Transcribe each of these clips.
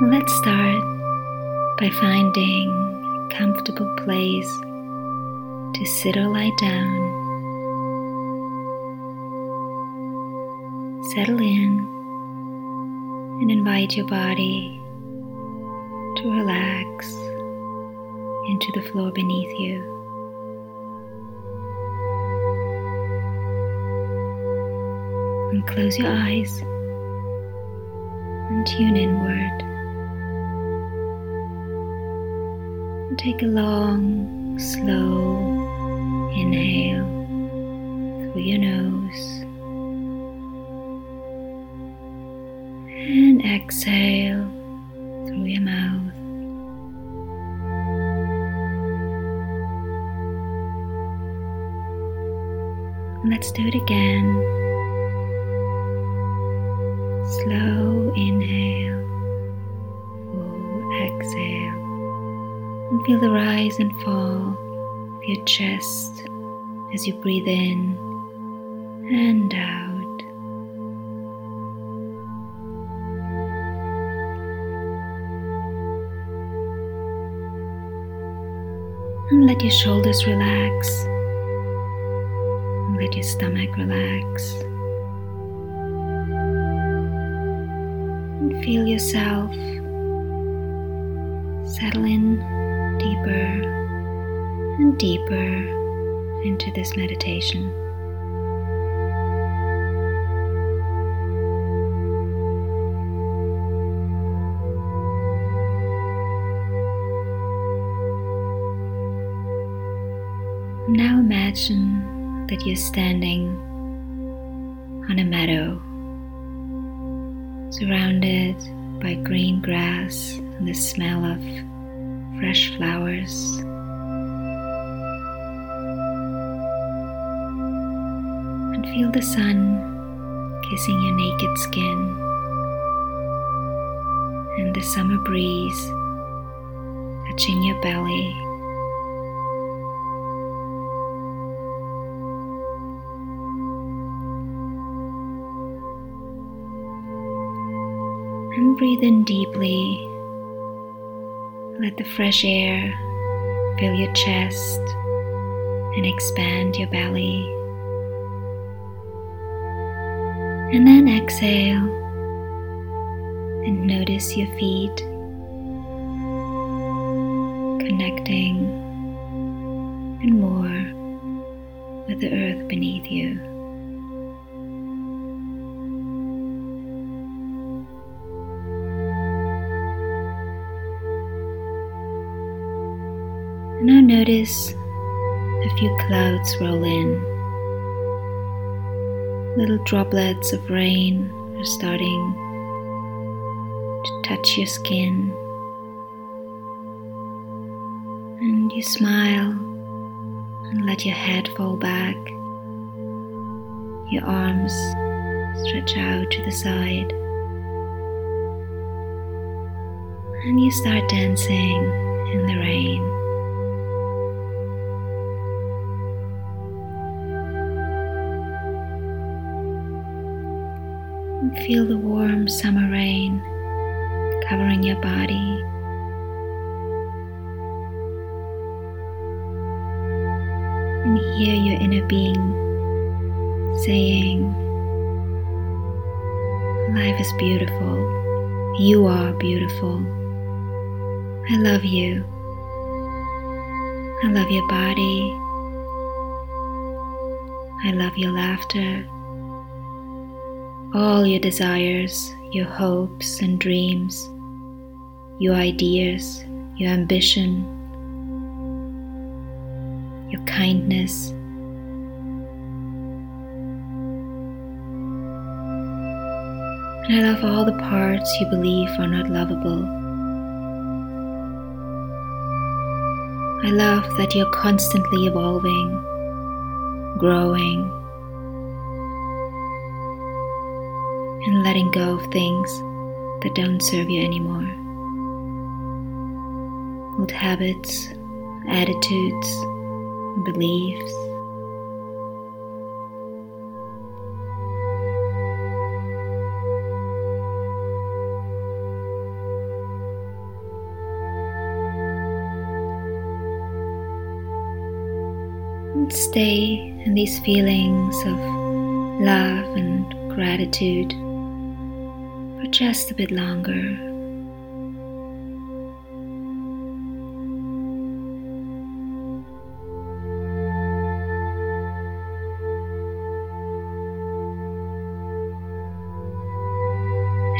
Let's start by finding a comfortable place to sit or lie down. Settle in and invite your body to relax into the floor beneath you. And close your eyes and tune inward. Take a long, slow inhale through your nose and exhale through your mouth. Let's do it again. Slow inhale, full exhale, and feel the rise and fall of your chest as you breathe in and out. And let your shoulders relax And let your stomach relax. And feel yourself settle in deeper and deeper into this meditation. Now imagine that you're standing on a meadow surrounded by green grass and the smell of fresh flowers. And feel the sun kissing your naked skin and the summer breeze touching your belly and breathe in deeply. Let the fresh air fill your chest and expand your belly. And then exhale and notice your feet connecting and more with the earth beneath you. Notice a few clouds roll in. Little droplets of rain are starting to touch your skin. And you smile and let your head fall back. Your arms stretch out to the side. And you start dancing in the rain. And feel the warm summer rain covering your body. And hear your inner being saying, Life is beautiful. You are beautiful. I love you. I love your body. I love your laughter all your desires, your hopes and dreams, your ideas, your ambition, your kindness. And I love all the parts you believe are not lovable. I love that you're constantly evolving, growing, and letting go of things that don't serve you anymore. Old habits, attitudes, beliefs. And stay in these feelings of love and gratitude for just a bit longer.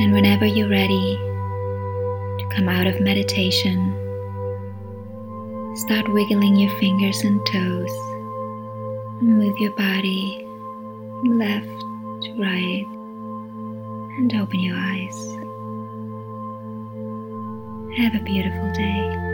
And whenever you're ready to come out of meditation, start wiggling your fingers and toes. Move your body left to right and open your eyes. Have a beautiful day.